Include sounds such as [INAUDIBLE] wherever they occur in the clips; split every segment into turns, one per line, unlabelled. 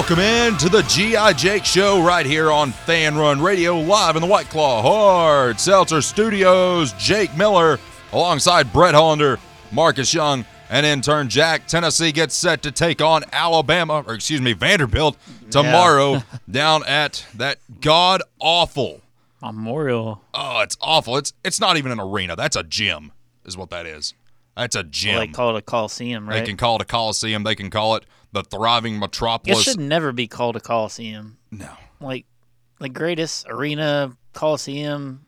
welcome in to the G.I. Jake Show right here on Fan Run Radio, live in the White Claw Hard Seltzer Studios. Jake Miller alongside Brett Hollander, Marcus Young, and intern Jack. Tennessee gets set to take on Alabama, or excuse me, Vanderbilt tomorrow [LAUGHS] down at that god awful.
Memorial.
Oh, it's awful. It's it's not even an arena. That's a gym, is what that is. That's a gym.
Well, they call it a Coliseum, right?
They can call it a coliseum. They can call it the thriving metropolis.
it should never be called a Coliseum.
no,
Like the greatest arena, Coliseum.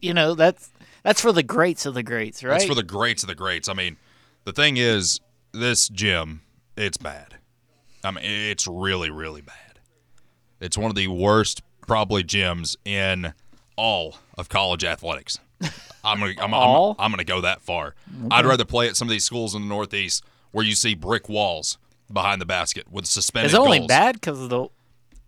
You know that's that's for the greats of the greats, right?
That's for the greats of the greats. I mean, the thing is, this gym, it's bad. I mean, it's really, really bad. It's one of the worst, probably, gyms in all of college athletics. I'm gonna, I'm? I'm, I'm gonna go that far. I'd rather play at some of these schools in the Northeast where you see brick walls behind the basket with suspended
Is it only
goals.
bad because of the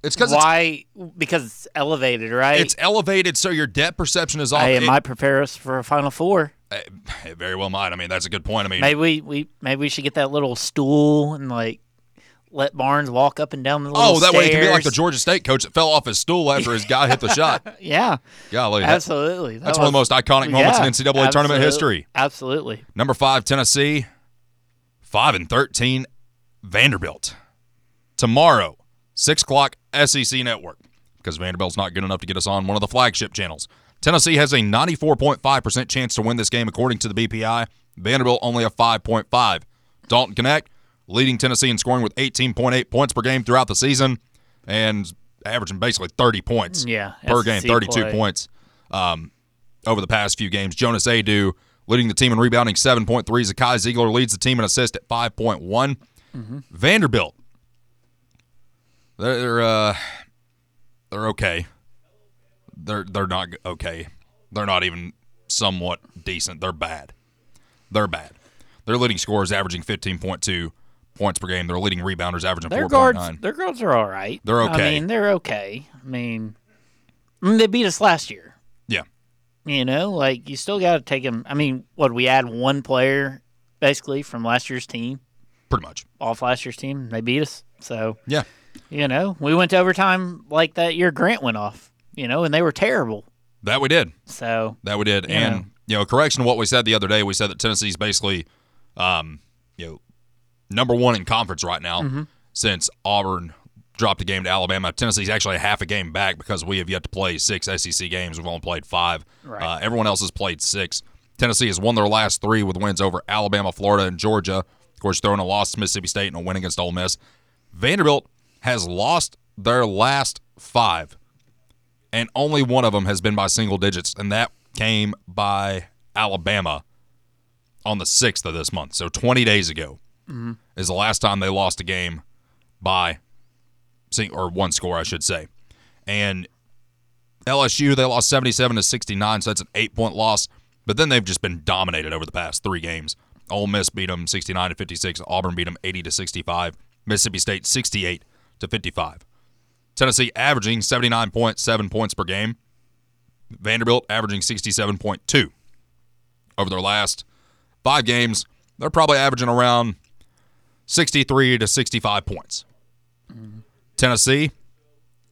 It's because it's,
why? Because it's elevated, right?
it's elevated, so your depth perception is off.
Hey, it
It-
might prepare us for a Final Four.
it- it very well might. I mean, that's a good point. I mean,
Maybe we, we maybe we should get that little stool and like let Barnes walk up and down the little
Oh, that way he can be like the
stairs.
Georgia State coach that fell off his stool after his guy hit the shot. [LAUGHS]
Yeah,
Golly, that-
absolutely. That
that's one of the most iconic moments
yeah,
in NCAA tournament history.
Absolutely.
Number five, Tennessee. Five and thirteen, Vanderbilt. Tomorrow, six o'clock, SEC Network, because Vanderbilt's not good enough to get us on one of the flagship channels. Tennessee has a 94.5% chance to win this game according to the BPI. Vanderbilt only a 5.5. Dalton Knecht leading Tennessee in scoring with 18.8 points per game throughout the season and averaging basically 30 points
Yeah,
per game, 32
play.
points um, over the past few games. Jonas Aidoo leading the team in rebounding 7.3. Zakai Zeigler leads the team in assist at 5.1.
Mm-hmm.
Vanderbilt, they're they're, uh, they're okay. They're they're not okay. They're not even somewhat decent. They're bad. They're bad. Their leading scorers averaging 15.2 points per game. Their leading rebounders averaging
Their
4.9.
guards, their guards are all right.
They're okay.
I mean, they're okay. I mean, I mean, they beat us last year. You know, like you still got to take them. I mean, what we add one player basically from last year's team,
Pretty much.
off last year's team. They beat us. So
Yeah.
you know, we went to overtime like that year. Grant went off. You know, and they were terrible.
That we did.
So
That we did. And,
know.
you know, correction to what we said the other day, we said that Tennessee's basically, um, you know, number one in conference right now
Mm-hmm.
since Auburn dropped a game to Alabama. Tennessee's actually a half a game back because we have yet to play six SEC games. We've only played five.
Right.
Uh, everyone else has played six. Tennessee has won their last three with wins over Alabama, Florida, and Georgia. Of course, throwing a loss to Mississippi State and a win against Ole Miss. Vanderbilt has lost their last five and only one of them has been by single digits, and that came by Alabama on the 6th of this month. So 20 days ago is the last time they lost a game by or one score, I should say. And LSU, they lost 77 to 69, so that's an eight point loss. But then they've just been dominated over the past three games. Ole Miss beat them 69 to 56. Auburn beat them 80 to 65. Mississippi State 68 to 55. Tennessee averaging 79.7 points per game. Vanderbilt averaging 67.2. Over their last five games, they're probably averaging around 63 to 65 points. Mm-hmm. Tennessee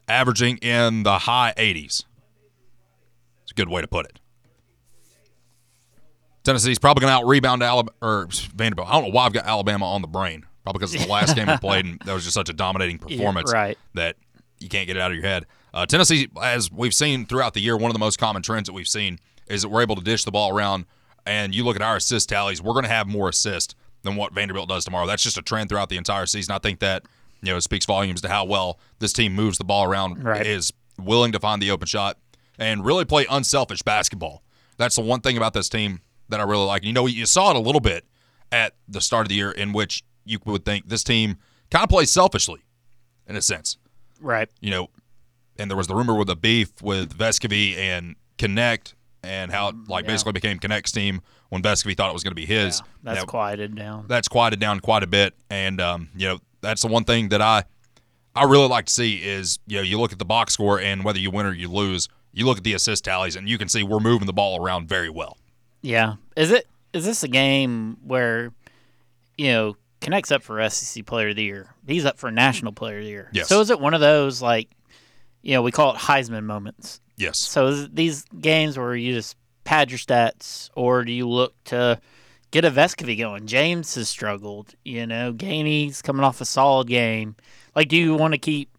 averaging in the high 80s. It's a good way to put it. Tennessee's probably going to out rebound Alabama or Vanderbilt. I don't know why I've got Alabama on the brain. Probably because of the last game we [LAUGHS] played, and that was just such a dominating performance
right.
that you can't get it out of your head. Uh, Tennessee, as we've seen throughout the year, one of the most common trends that we've seen is that we're able to dish the ball around. And you look at our assist tallies, we're going to have more assists than what Vanderbilt does tomorrow. That's just a trend throughout the entire season. I think that you know it speaks volumes to how well this team moves the ball around,
Right.
is willing to find the open shot, and really play unselfish basketball. That's the one thing about this team that I really like. You know, you saw it a little bit at the start of the year, in which you would think this team kind of plays selfishly, in a sense
right.
you know, and there was the rumor with the beef with Vescovi and Knecht and how it like
Yeah.
basically became Knecht's team when Vescovi thought it was going to be his.
That's
Now,
quieted down.
that's quieted down quite a bit, and um, you know that's the one thing that I I really like to see is you know you look at the box score and whether you win or you lose, you look at the assist tallies and you can see we're moving the ball around very well.
Yeah. Is it is this a game where you know Knecht's up for SEC Player of the Year. He's up for National Player of the Year.
Yes.
So is it one of those like, you know, we call it Heisman moments.
Yes.
So is it these games where you just pad your stats, or do you look to get a Vescovi going? James has struggled. You know, Gainey's coming off a solid game. Like, do you want to keep?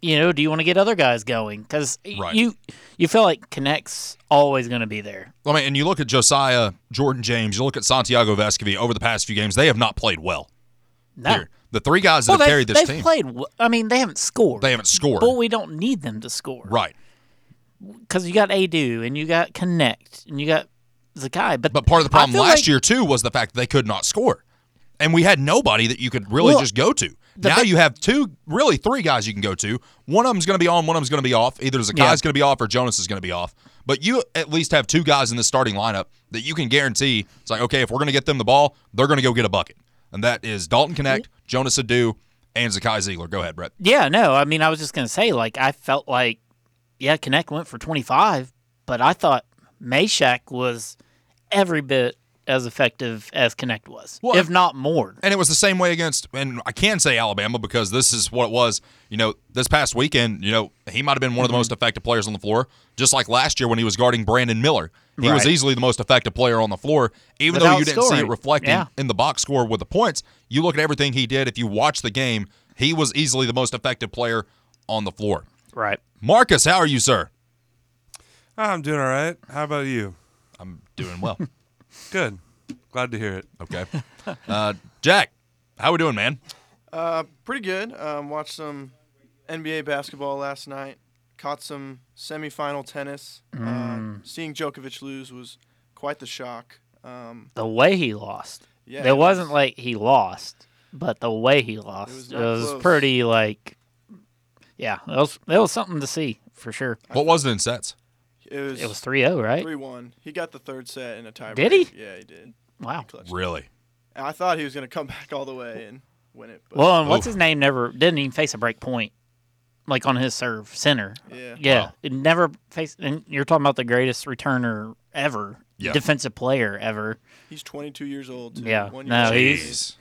You know, do you want to get other guys going? Because
Right.
you you feel like Knecht's always going to be there.
I mean, and you look at Josiah, Jordan James, you look at Santiago Vescovi over the past few games, they have not played well.
No.
Here. The three guys that
Well,
have carried this
they've
team,
played. I mean, they haven't scored.
they haven't scored.
But we don't need them to score.
right.
Because you got Aidoo and you got Knecht and you got Zakai. But
But part of the problem last
like
year, too, was the fact that they could not score. And we had nobody that you could really
Well,
just go to. now
big-
you have two, really three guys you can go to. One of them's going to be on, one of them's going to be off. Either Zakai's
Yeah.
going to be off or Jonas is going to be off. But you at least have two guys in the starting lineup that you can guarantee. It's like, okay, if we're going to get them the ball, they're going to go get a bucket. And that is Dalton Knecht, Jonas Aidoo, and Zakai Zeigler. Go ahead, Brett.
Yeah, no, I mean, I was just gonna say, like, I felt like, yeah, Knecht went for twenty five, but I thought Mashack was every bit as effective as Knecht was,
Well,
if not more.
And it was the same way against, and I can say Alabama because this is what it was. You know, this past weekend, you know, he might have been one
Mm-hmm.
of the most effective players on the floor, just like last year when he was guarding Brandon Miller. He was easily the most effective player on the floor, even though you didn't see it
scoring.
reflecting
Yeah.
in the box score with the points. You look at everything he did. If you watch the game, he was easily the most effective player on the floor.
Right.
Marcus, how are you, sir?
I'm doing all right. How about you?
I'm doing well. [LAUGHS]
Good. Glad to hear it.
okay. Uh, Jack, how we doing, man?
Uh, pretty good. Um, watched some NBA basketball last night. Caught some semifinal tennis. Uh, seeing Djokovic lose was quite the shock. Um,
The way he lost,
yeah,
it
it
wasn't
was-
like he lost, but the way he lost,
was
it was, pretty like, yeah, it was it was something to see for sure.
What was it in sets?
It was.
It was 3-0, right?
three one. He got the third set in a tie.
Did he?
Yeah, he did.
Wow.
Clutch.
Really?
And I thought he was gonna come [LAUGHS] back all the way and win it. But
Well, and what's
oh.
his name never didn't even face a break point, like on his serve center.
yeah.
Yeah,
Wow.
it never faced. And you're talking about the greatest returner ever,
Yeah.
defensive player ever.
He's 22 years old. Too.
Yeah.
One
No,
year
he's-
Jeez.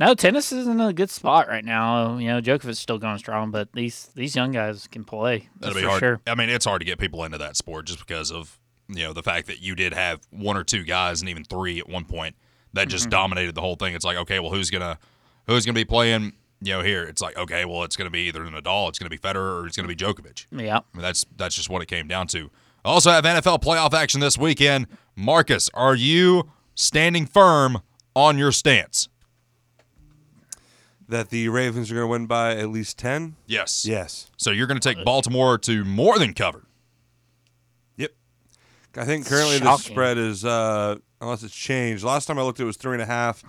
No, tennis is in a good spot right now. You know, Djokovic's still going strong, but these these young guys can play.
That'll be
for
hard.
sure.
I mean, it's hard to get people into that sport just because of you know the fact that you did have one or two guys and even three at one point that just
Mm-hmm.
dominated the whole thing. It's like, okay, well, who's gonna who's gonna be playing? You know, here it's like, okay, well, it's gonna be either Nadal, it's gonna be Federer, or it's gonna be Djokovic.
Yeah.
I mean, that's that's just what it came down to. Also have NFL playoff action this weekend. Marcus, are you standing firm on your stance?
That the Ravens are going to win by at least 10?
Yes.
Yes.
So you're going to take Baltimore to more than cover.
Yep. I think currently the
Shocking.
spread is, uh, unless it's changed. Last time I looked, it was three and a half.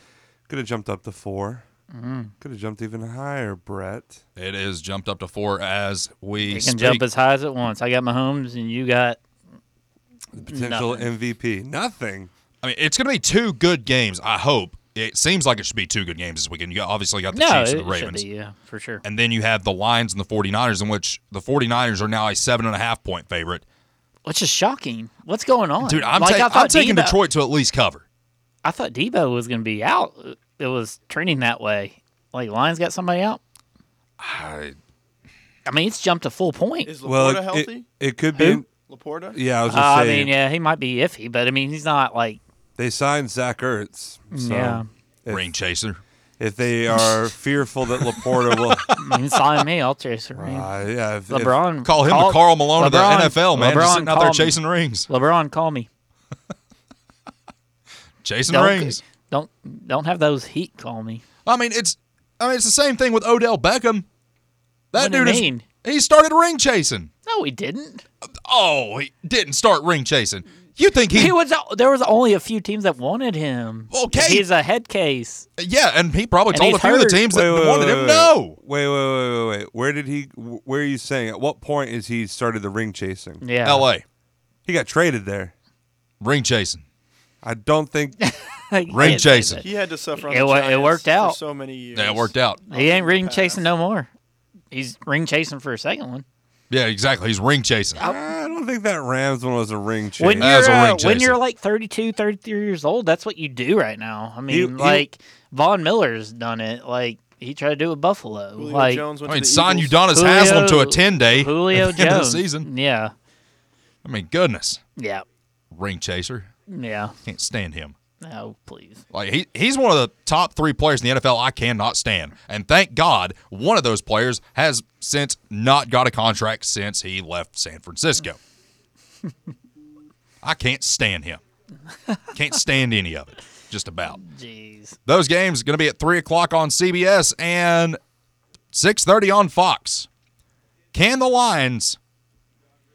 Could have jumped up to 4
Mm-hmm.
Could have jumped even higher, Brett.
It is jumped up to four as we
You can
speak.
jump as high as it wants. I got Mahomes, and you got
The potential
Nothing.
MVP. Nothing.
I mean, it's going to be two good games. I hope. It seems like it should be two good games this weekend. You obviously got the
no.
Chiefs and the
should
Ravens.
be, yeah, for sure.
And then you have the Lions and the 49ers, in which the 49ers are now a seven and a half point favorite.
Which is shocking. What's going on,
Dude, I'm,
Like,
ta-
I
I'm taking
Debo-
Detroit to at least cover.
I thought Deebo was going to be out. It was trending that way. Like Lions got somebody out.
I,
I mean, it's jumped a full point.
Is
Well,
LaPorta
it,
healthy?
it, it could
Who?
be.
LaPorta?
Yeah, I was
Uh,
just
I mean, yeah, he might be iffy, but I mean, he's not like
They signed Zach Ertz. So
Yeah.
If,
ring chaser.
if they are fearful that LaPorta will. [LAUGHS]
I mean, sign me. I'll chase the ring.
Uh, yeah, if, if-
LeBron,
Call him the Karl Malone of the NFL, man.
LeBron,
Just sitting out there
call me.
chasing rings.
LeBron, call me. [LAUGHS]
Chasing
Don't
rings.
don't don't have those Heat call me.
I mean, it's I mean, it's the same thing with Odell Beckham. That
What do you
dude is he started ring chasing.
No, he didn't.
Oh, he didn't start ring chasing. You think he?
He was. There was only a few teams that wanted him.
Okay.
he's a head case.
yeah, and he probably
And
told a
he's
few of the
hurt.
teams that
Wait, wait,
wanted
wait,
him
wait,
no.
Wait, wait, wait, wait, wait. Where did he? Where are you saying? At what point is he started the ring chasing?
Yeah,
L.A.
He got traded there.
ring chasing.
I don't think. [LAUGHS]
Ring chasing.
He had to suffer on
It
the
it
Giants
worked
for
out.
so many years.
Yeah, it worked out.
He ain't ring
Pass.
chasing no more. He's ring chasing for a second one.
Yeah, exactly. He's ring chasing.
I don't don't think that Rams one was a ring change.
When
As
you're
a ring
uh, when you're like 32, 33 years old, that's what you do right now. I mean,
he-
like Von Miller's done it. Like he tried to do it with Buffalo.
Julio
like
Jones went
I mean,
to the
Son
Eagles.
Udonis Haslem to a 10 day
Julio
at the end of the
Jones.
season.
Yeah,
I mean, goodness.
yeah,
Ring chaser.
yeah.
Can't stand him.
No, please.
Like he, he's one of the top three players in the NFL I cannot stand. And thank God one of those players has since not got a contract since he left San Francisco. [LAUGHS] I can't stand him. Can't stand any of it. Just about.
Jeez.
Those games are going to be at three o'clock on CBS and six thirty on Fox. Can the Lions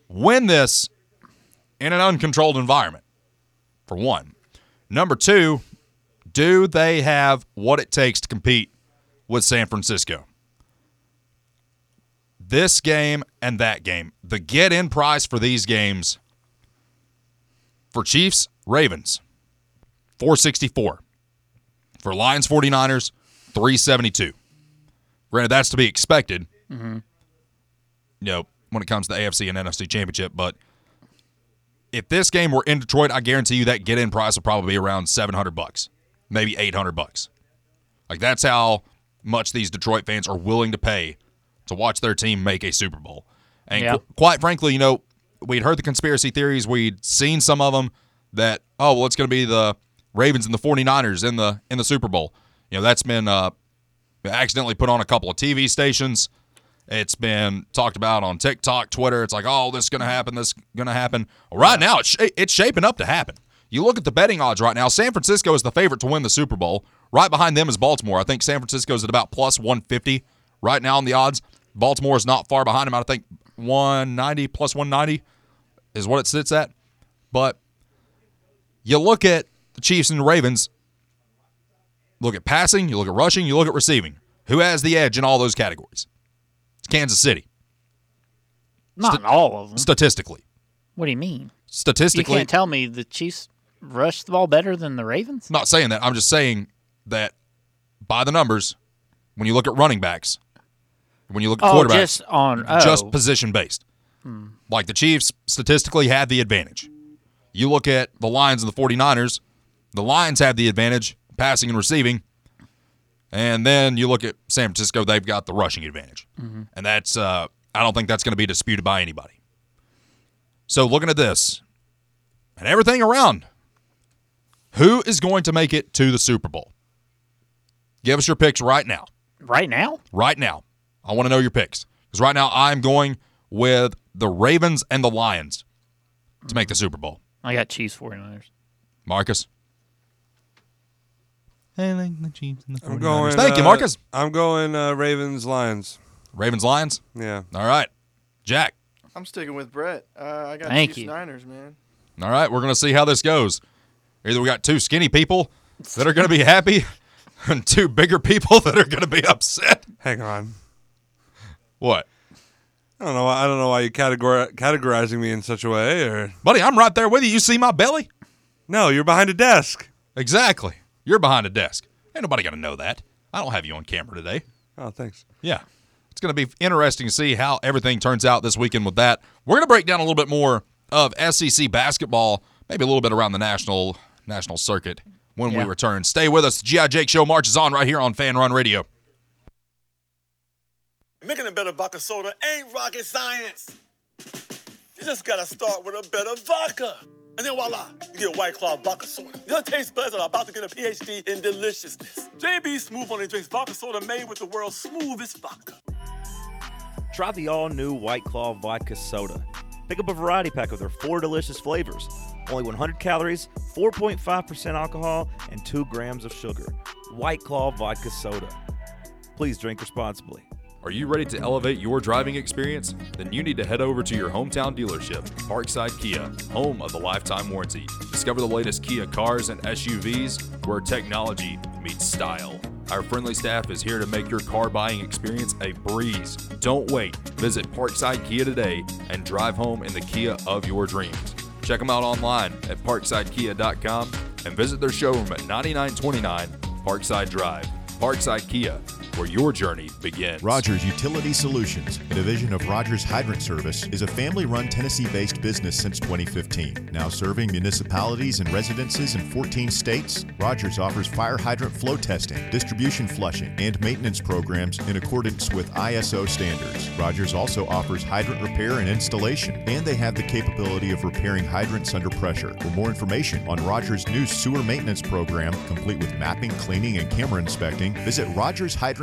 win this in an uncontrolled environment? For one. Number two, do they have what it takes to compete with San Francisco? This game and that game, the get in price for these games for Chiefs, Ravens, 464. For Lions 49ers, 372. Granted, that's to be expected. Mm-hmm. You know, when it comes to the AFC and NFC championship, but if this game were in Detroit, I guarantee you that get in price would probably be around 700 bucks, maybe 800 bucks. Like that's how much these Detroit fans are willing to pay to watch their team make a Super Bowl. And
Yeah.
qu- quite frankly, you know, we'd heard the conspiracy theories, we'd seen some of them that oh, well it's going to be the Ravens and the 49ers in the in the Super Bowl. You know, that's been uh accidentally put on a couple of TV stations. It's been talked about on TikTok, Twitter. It's like, oh, this is going to happen. This is going to happen. Well, right now, it's, sh- it's shaping up to happen. You look at the betting odds right now. San Francisco is the favorite to win the Super Bowl. Right behind them is Baltimore. I think San Francisco is at about plus 150 right now on the odds. Baltimore is not far behind them. I think 190 plus 190 is what it sits at. But you look at the Chiefs and the Ravens. Look at passing. You look at rushing. You look at receiving. Who has the edge in all those categories? It's Kansas City,
Not in all of them.
statistically.
what do you mean?
Statistically.
You can't tell me the Chiefs rush the ball better than the Ravens.
I'm not saying that. I'm just saying that by the numbers, when you look at running backs, when you look at
Oh,
quarterbacks,
just on oh.
just position based. Like the Chiefs statistically had the advantage. You look at the Lions and the 49ers, the Lions have the advantage passing and receiving. And then you look at San Francisco, they've got the rushing advantage. And that's uh I don't think that's going to be disputed by anybody. So looking at this and everything around, who is going to make it to the Super Bowl? Give us your picks right now
right now.
right now. I want to know your picks because right now I'm going with the Ravens and the Lions to make the Super Bowl.
I got Chiefs 49ers.
Marcus. I like the Chiefs and the
I'm
49ers.
going.
Thank you,
uh,
Marcus.
I'm going uh, Ravens Lions.
Ravens, Lions.
Yeah.
All right. Jack.
I'm sticking with Brett. Uh, I got
Thank
Chiefs
you.
Niners, man.
All right. We're going to see how this goes. Either we got two skinny people that are going to be happy [LAUGHS] and two bigger people [LAUGHS] that are going to be upset.
Hang on.
What?
I don't know. why- I don't know why you categor- categorizing me in such a way. Or
Buddy, I'm right there with you. You see my belly?
no, you're behind a desk.
Exactly. You're behind a desk. Ain't nobody going to know that. I don't have you on camera today.
Oh, thanks.
Yeah. It's going to be interesting to see how everything turns out this weekend with that. We're going to break down a little bit more of SEC basketball, maybe a little bit around the national national circuit when we
Yeah.
return. Stay with us. The GI Jake show marches on right here on Fan Run Radio.
Making a better vodka soda ain't rocket science. You just gotta start with a better vodka. And then voila, you get White Claw vodka soda. Your taste buds are about to get a PhD in deliciousness. JB Smooth only drinks vodka soda made with the world's smoothest vodka.
Try the all new White Claw Vodka Soda. Pick up a variety pack of their four delicious flavors. Only 100 calories, 4.5% alcohol, and 2 grams of sugar. White Claw Vodka Soda. Please drink responsibly.
Are you ready to elevate your driving experience? Then you need to head over to your hometown dealership, Parkside Kia, home of the lifetime warranty. Discover the latest Kia cars and SUVs where technology meets style. Our friendly staff is here to make your car buying experience a breeze. Don't wait. Visit Parkside Kia today and drive home in the Kia of your dreams. Check them out online at parksidekia.com and visit their showroom at 9929 Parkside Drive. Parkside Kia, where your journey begins.
Rogers Utility Solutions, a division of Rogers Hydrant Service, is a family run Tennessee based business since 2015. Now serving municipalities and residences in 14 states, Rogers offers fire hydrant flow testing, distribution flushing, and maintenance programs in accordance with ISO standards. Rogers also offers hydrant repair and installation, and they have the capability of repairing hydrants under pressure. For more information on Rogers' new sewer maintenance program, complete with mapping, cleaning, and camera inspecting, visit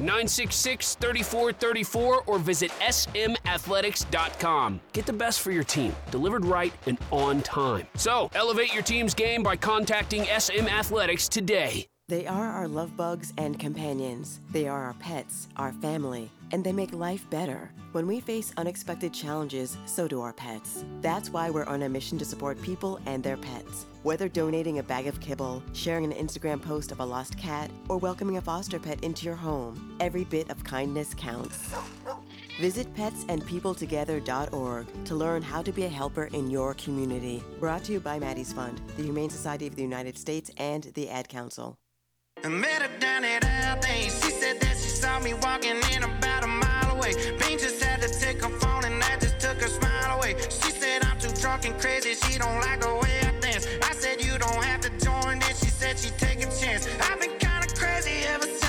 966 3434 or visit smathletics.com. Get the best for your team, delivered right and on time. So, elevate your team's game by contacting SM Athletics today.
They are our love bugs and companions. They are our pets, our family, and they make life better. When we face unexpected challenges, so do our pets. That's why we're on a mission to support people and their pets. Whether donating a bag of kibble, sharing an Instagram post of a lost cat, or welcoming a foster pet into your home, every bit of kindness counts. Visit petsandpeopletogether.org to learn how to be a helper in your community. Brought to you by Maddie's Fund, the Humane Society of the United States, and the Ad Council.
I met her down at Aldi. She said that she saw me walking in about a mile away. Bean just had to take her phone and that just took her smile away. She said I'm too drunk and crazy. She don't like the way I dance. I said you don't have to join. Then she said she'd take a chance. I've been kinda crazy ever since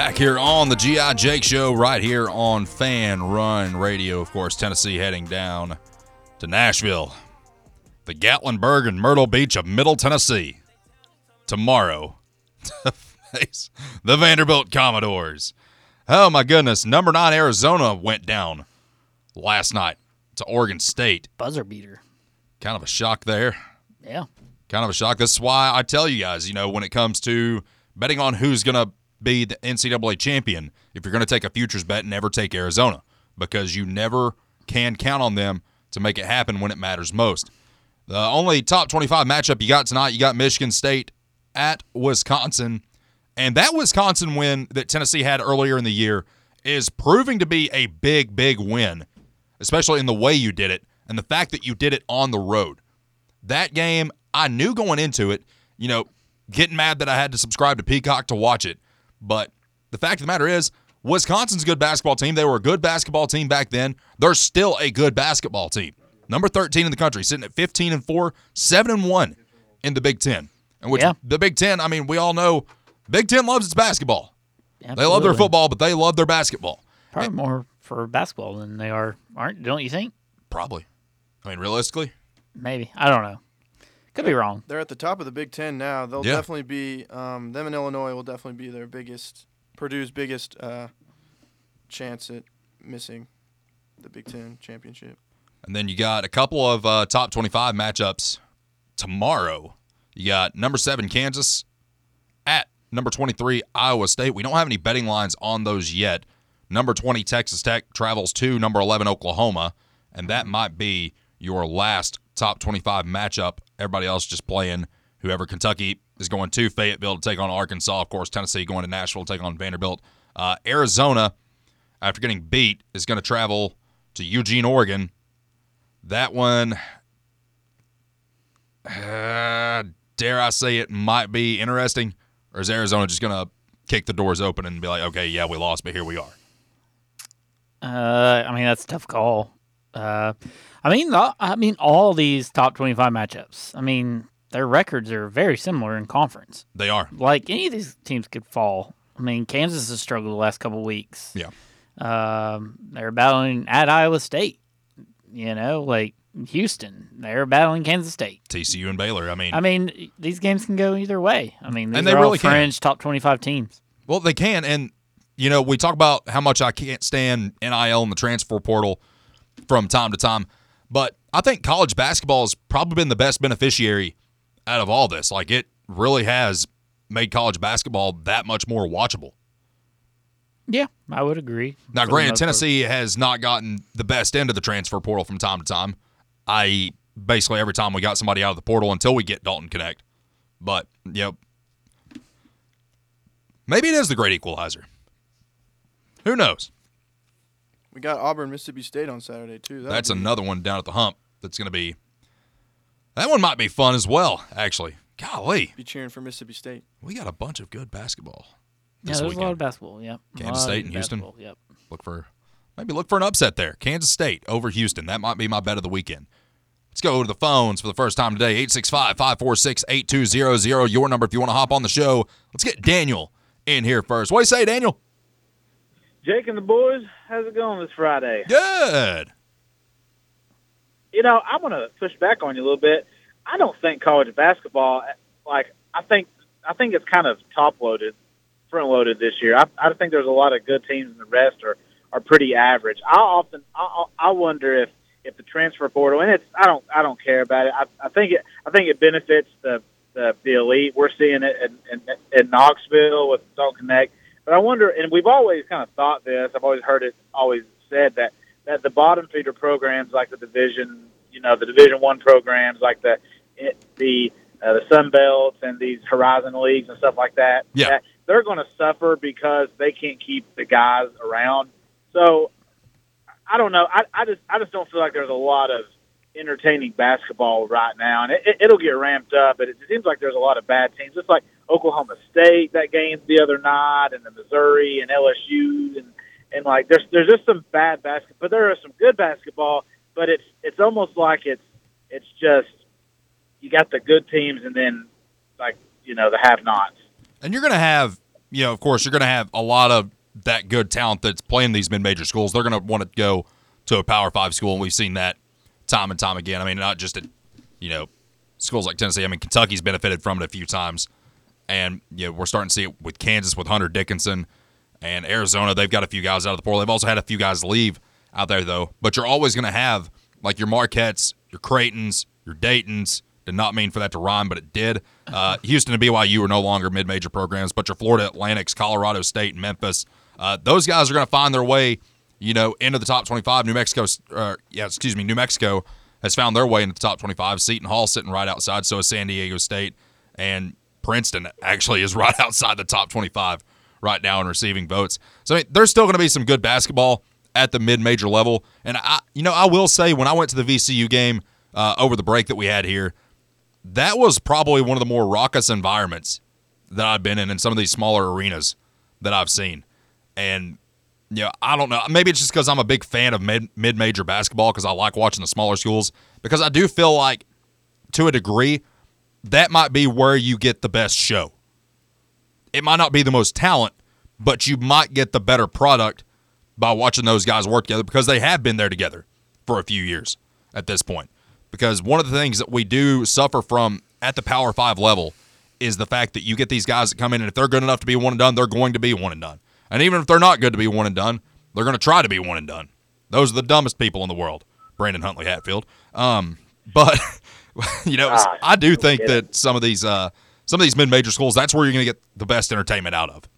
Back here on the GI Jake Show, right here on Fan Run Radio. Of course, Tennessee heading down to Nashville, the Gatlinburg and Myrtle Beach of Middle Tennessee tomorrow [LAUGHS] to face the Vanderbilt Commodores. Oh my goodness, number nine Arizona went down last night to Oregon State.
Buzzer beater.
Kind of a shock there
Yeah.
kind of a shock. That's why I tell you guys, you know, when it comes to betting on who's going to be the NCAA champion, if you're going to take a futures bet, and never take Arizona because you never can count on them to make it happen when it matters most. The only top 25 matchup you got tonight, you got Michigan State at Wisconsin. And that Wisconsin win that Tennessee had earlier in the year is proving to be a big, big win, especially in the way you did it and the fact that you did it on the road that game, I knew going into it, you know, getting mad that I had to subscribe to Peacock to watch it. But the fact of the matter is, Wisconsin's a good basketball team. They were a good basketball team back then. They're still a good basketball team. Number 13 in the country, sitting at 15 and 4, 7 and 1 in the Big 10. And which
Yeah.
the Big 10, I mean, we all know Big 10 loves its basketball. They love their football, but they love their basketball.
Probably more for basketball than they are, aren't? Don't you think?
Probably. I mean, realistically,
Maybe. I don't know. Could be wrong.
They're at the top of the Big Ten now. They'll
Yeah.
definitely be um, them in Illinois will definitely be their biggest Purdue's biggest uh, chance at missing the Big Ten championship.
And then you got a couple of uh, top 25 matchups tomorrow. You got number seven, Kansas at number 23, Iowa State. We don't have any betting lines on those yet. Number 20, Texas Tech travels to number 11, Oklahoma. And that might be your last top 25 matchup. Everybody else just playing whoever Kentucky is going to Fayetteville to take on Arkansas. Of course, Tennessee going to Nashville to take on Vanderbilt. Uh, Arizona, after getting beat, is going to travel to Eugene, Oregon. That one, uh, dare I say it, might be interesting. Or is Arizona just going to kick the doors open and be like, okay, yeah, we lost, but here we are?
Uh, I mean that's a tough call. Uh, I mean, I mean all these top twenty-five matchups. I mean, their records are very similar in conference.
They are.
Like any of these teams could fall. I mean, Kansas has struggled the last couple weeks.
Yeah.
Um, they're battling at Iowa State. You know, like Houston, they're battling Kansas State.
TCU and Baylor. I mean,
I mean, these games can go either way. I mean,
And they really can.
fringe top twenty-five teams.
Well, they can, and you know, we talk about how much I can't stand NIL and the transfer portal from time to time, but I think college basketball has probably been the best beneficiary out of all this. Like, it really has made college basketball that much more watchable.
Yeah, I would agree.
Now, granted,
most part.
Tennessee has not gotten the best end of the transfer portal from time to time, I basically every time we got somebody out of the portal until we get Dalton Knecht. But, know, maybe it is the great equalizer. Who knows?
We got Auburn, Mississippi State on Saturday too. That'll
That's
be-
another one down at the hump that's going to be. That one might be fun as well, actually. Golly,
Be cheering for Mississippi State.
we got a bunch of good basketball
Yeah,
this
there's a lot of basketball. Yep.
Kansas State
of
and Houston.
Yep.
Look for maybe look for an upset there. Kansas State over Houston. That might be my bet of the weekend. Let's go to the phones for the first time today. 865-546-8200. Your number if you want to hop on the show. Let's get Daniel in here first. What do you say, Daniel?
Jake and the boys, how's it going this Friday?
Good.
You know, I'm going to push back on you a little bit. I don't think college basketball, like, I think I think it's kind of top loaded, front loaded this year. I, I think there's a lot of good teams, and the rest are are pretty average. I often I, I wonder if if the transfer portal and it's I don't I don't care about it. I, I think it I think it benefits the the, the elite. We're seeing it in, in, in Knoxville with Salt Knecht. But I wonder, and we've always kind of thought this. I've always heard it, always said that that the bottom feeder programs like the division, you know, the Division One programs like the the uh, the Sun Belt and these Horizon leagues and stuff like that.
Yeah.
that they're going to suffer because they can't keep the guys around. So I don't know. I, I just I just don't feel like there's a lot of entertaining basketball right now, and it, it, it'll get ramped up. But it seems like there's a lot of bad teams, just like Oklahoma State that game the other night, and the Missouri and LSU, and and like there's there's just some bad basketball, but there is some good basketball. But it's it's almost like it's it's just you got the good teams, and then like you know the have-nots.
And you're to have, you know, of course, you're to have a lot of that good talent that's playing these mid-major schools. They're to want to go to a Power Five school, and we've seen that time and time again. I mean, not just at, you know, schools like Tennessee. I mean, Kentucky's benefited from it a few times, and you know, we're starting to see it with Kansas with Hunter Dickinson and Arizona. They've got a few guys out of the portal. They've also had a few guys leave out there though. But you're always going to have like your Marquettes, your Creightons, your Daytons. Did not mean for that to rhyme, but it did. Uh, [LAUGHS] Houston and BYU are no longer mid-major programs, but your Florida Atlantics, Colorado State, and Memphis, uh, those guys are going to find their way, you know, into the top 25. New Mexico, uh, yeah, excuse me, New Mexico has found their way into the top 25. Seton Hall sitting right outside, so is San Diego State, and Princeton actually is right [LAUGHS] outside the top 25 right now in receiving votes. So I mean, there's still going to be some good basketball at the mid-major level, and I, you know, I will say when I went to the VCU game uh, over the break that we had here, that was probably one of the more raucous environments that I've been in in some of these smaller arenas that I've seen. And you know, I don't know. Maybe it's just because I'm a big fan of mid mid major basketball because I like watching the smaller schools. Because I do feel like, to a degree, that might be where you get the best show. It might not be the most talent, but you might get the better product by watching those guys work together because they have been there together for a few years at this point. Because one of the things that we do suffer from at the Power Five level is the fact that you get these guys that come in and if they're good enough to be one and done, they're going to be one and done. And even if they're not good to be one and done, they're going to try to be one and done. Those are the dumbest people in the world. Brandon Huntley Hatfield. Um, [LAUGHS] but [LAUGHS] you know,
Ah,
I do think that some of these uh, some of these mid major schools, that's where you're going to get the best entertainment out of.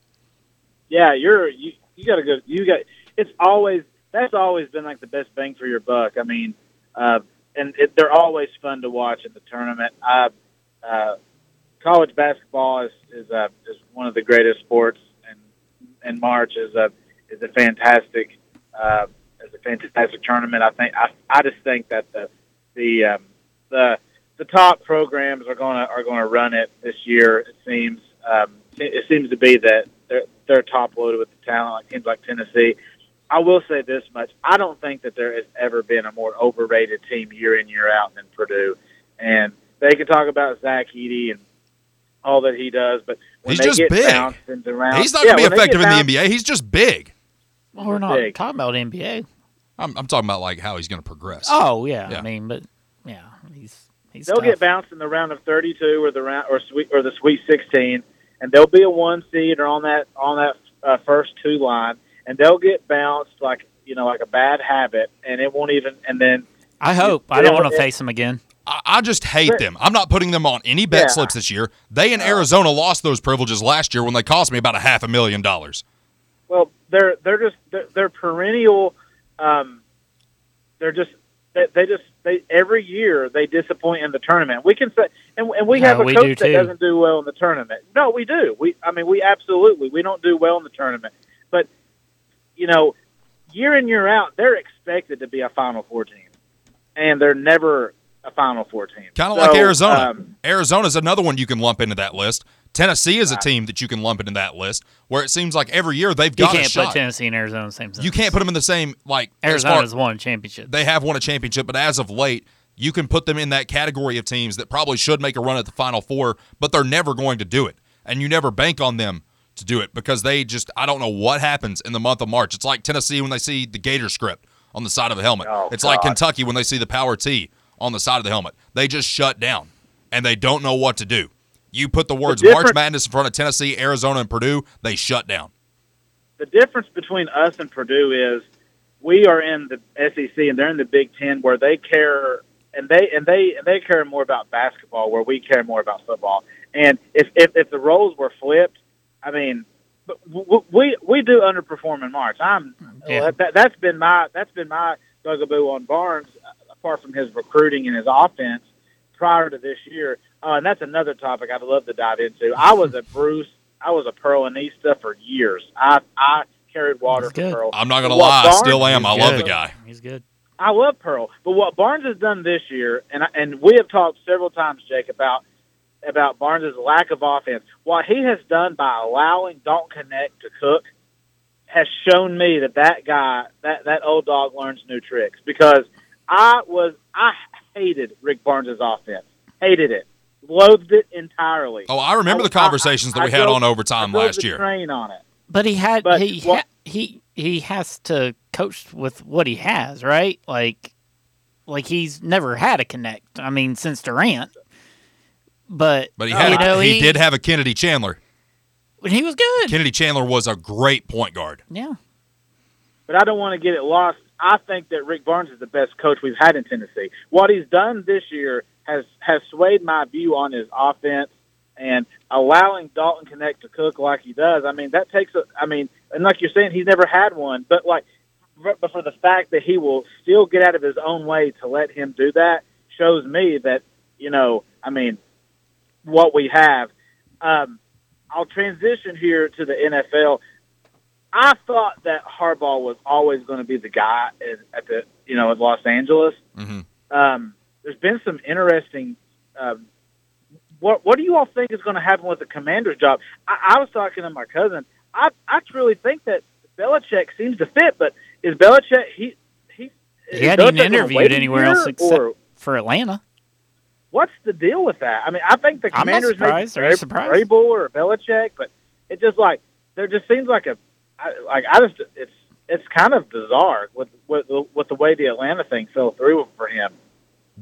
Yeah, you're you. You got to go. You got. It's always that's always been like the best bang for your buck. I mean, uh, and it, they're always fun to watch in the tournament. Uh, uh, college basketball is is uh, is one of the greatest sports, and and March is a is a fantastic uh, is a fantastic tournament. I think I I just think that the the um, the the top programs are gonna are gonna run it this year. It seems um, it, it seems to be that they're they're top loaded with the talent, like teams like Tennessee. I will say this much: I don't think that there has ever been a more overrated team year in year out than Purdue, and they can talk about Zach Edey and all that he does, but when
He's
they
just
get
big.
bounced into round,
He's not
yeah,
going to be effective in
bounced-
the NBA. He's just big.
Well, we're not
Big.
talking about NBA.
I'm, I'm talking about like how he's going to progress.
Oh yeah,
Yeah.
I mean, but yeah, he's he's
they'll
tough.
get bounced in the round of 32 or the round or sweet or the Sweet 16, and they'll be a one seed or on that on that uh, first two line, and they'll get bounced like you know like a bad habit, and it won't even. And then
I hope. I don't want to face them again.
I, I just hate them. I'm not putting them on any bet
Yeah.
slips this year. They in Arizona lost those privileges last year when they cost me about a half a million dollars.
Well, they're they're just they're, they're perennial. Um, they're just they, they just they every year they disappoint in the tournament. We can say and, and we
Yeah,
have a
we do
coach that
too.
doesn't do well in the tournament. No, we do. We I mean we absolutely we don't do well in the tournament, but you know year in year out they're expected to be a Final Four team, and they're never a Final Four team.
Kind of
So,
like Arizona.
um,
Arizona's another one you can lump into that list. Tennessee is a team that you can lump into that list, where it seems like every year they've got a
can't
shot.
put Tennessee and Arizona in the same.
you can't put them in the same like as far-
won a championship.
They have won a championship, but as of late, you can put them in that category of teams that probably should make a run at the Final Four, but they're never going to do it. And you never bank on them to do it because they just, I don't know what happens in the month of March. It's like Tennessee when they see the Gator script on the side of the helmet.
Oh,
it's like Kentucky when they see the Power T on the side of the helmet. They just shut down and they don't know what to do. You put the words March Madness in front of Tennessee, Arizona, and Purdue, they shut down.
the difference between us and Purdue is we are in the SEC and they're in the Big Ten where they care and they and they and they care more about basketball where we care more about football. And if if, if the roles were flipped, I mean, we we do underperform in March. I'm
Yeah.
that, that's been my that's been my bugaboo on Barnes uh, apart from his recruiting and his offense prior to this year. Uh, and that's another topic I'd love to dive into. I was a Bruce, I was a Pearlinista for years. I I carried water for. Pearl.
I'm not going to
What
lie, I still am. I
He's
love the guy.
He's good.
I love Pearl, but what Barnes has done this year, and I, and we have talked several times, Jake, about about Barnes' lack of offense. What he has done by allowing Dalton Knecht to cook has shown me that that guy, that that old dog, learns new tricks. Because I was, I hated Rick Barnes' offense, hated it, loathed it entirely.
Oh, I remember
I-
the conversations
I-
that we
I
had
drove-
on overtime
I
last
the
year.
Train on it.
But he had
But
he
what-
ha, he he has to coach with what he has, right? Like like he's never had a Knecht. I mean, since Durant. But
But he
you
had
know,
he, did have a Kennedy Chandler.
he was good.
Kennedy Chandler was a great point guard.
Yeah.
but I don't want to get it lost. I think that Rick Barnes is the best coach we've had in Tennessee. What he's done this year has has swayed my view on his offense and allowing Dalton Knecht to cook like he does. I mean, that takes a. I mean, and like you're saying, he's never had one, but like, but for the fact that he will still get out of his own way to let him do that shows me that you know, I mean, what we have. Um, I'll transition here to the NFL. I thought that Harbaugh was always going to be the guy at, the you know at Los Angeles.
Mm-hmm.
Um, there's been some interesting. Um, what what do you all think is going to happen with the Commander's job? I, I was talking to my cousin. I I truly think that Belichick seems to fit, but is Belichick he he?
He hadn't even interviewed anywhere else except
or
for Atlanta.
what's the deal with that? I mean, I think the
I'm
Commanders may be
surprised. Are you surprised?
Vrabel or Belichick, but it just like there just seems like a I, like I just it's it's kind of bizarre with with with the way the Atlanta thing fell through for him.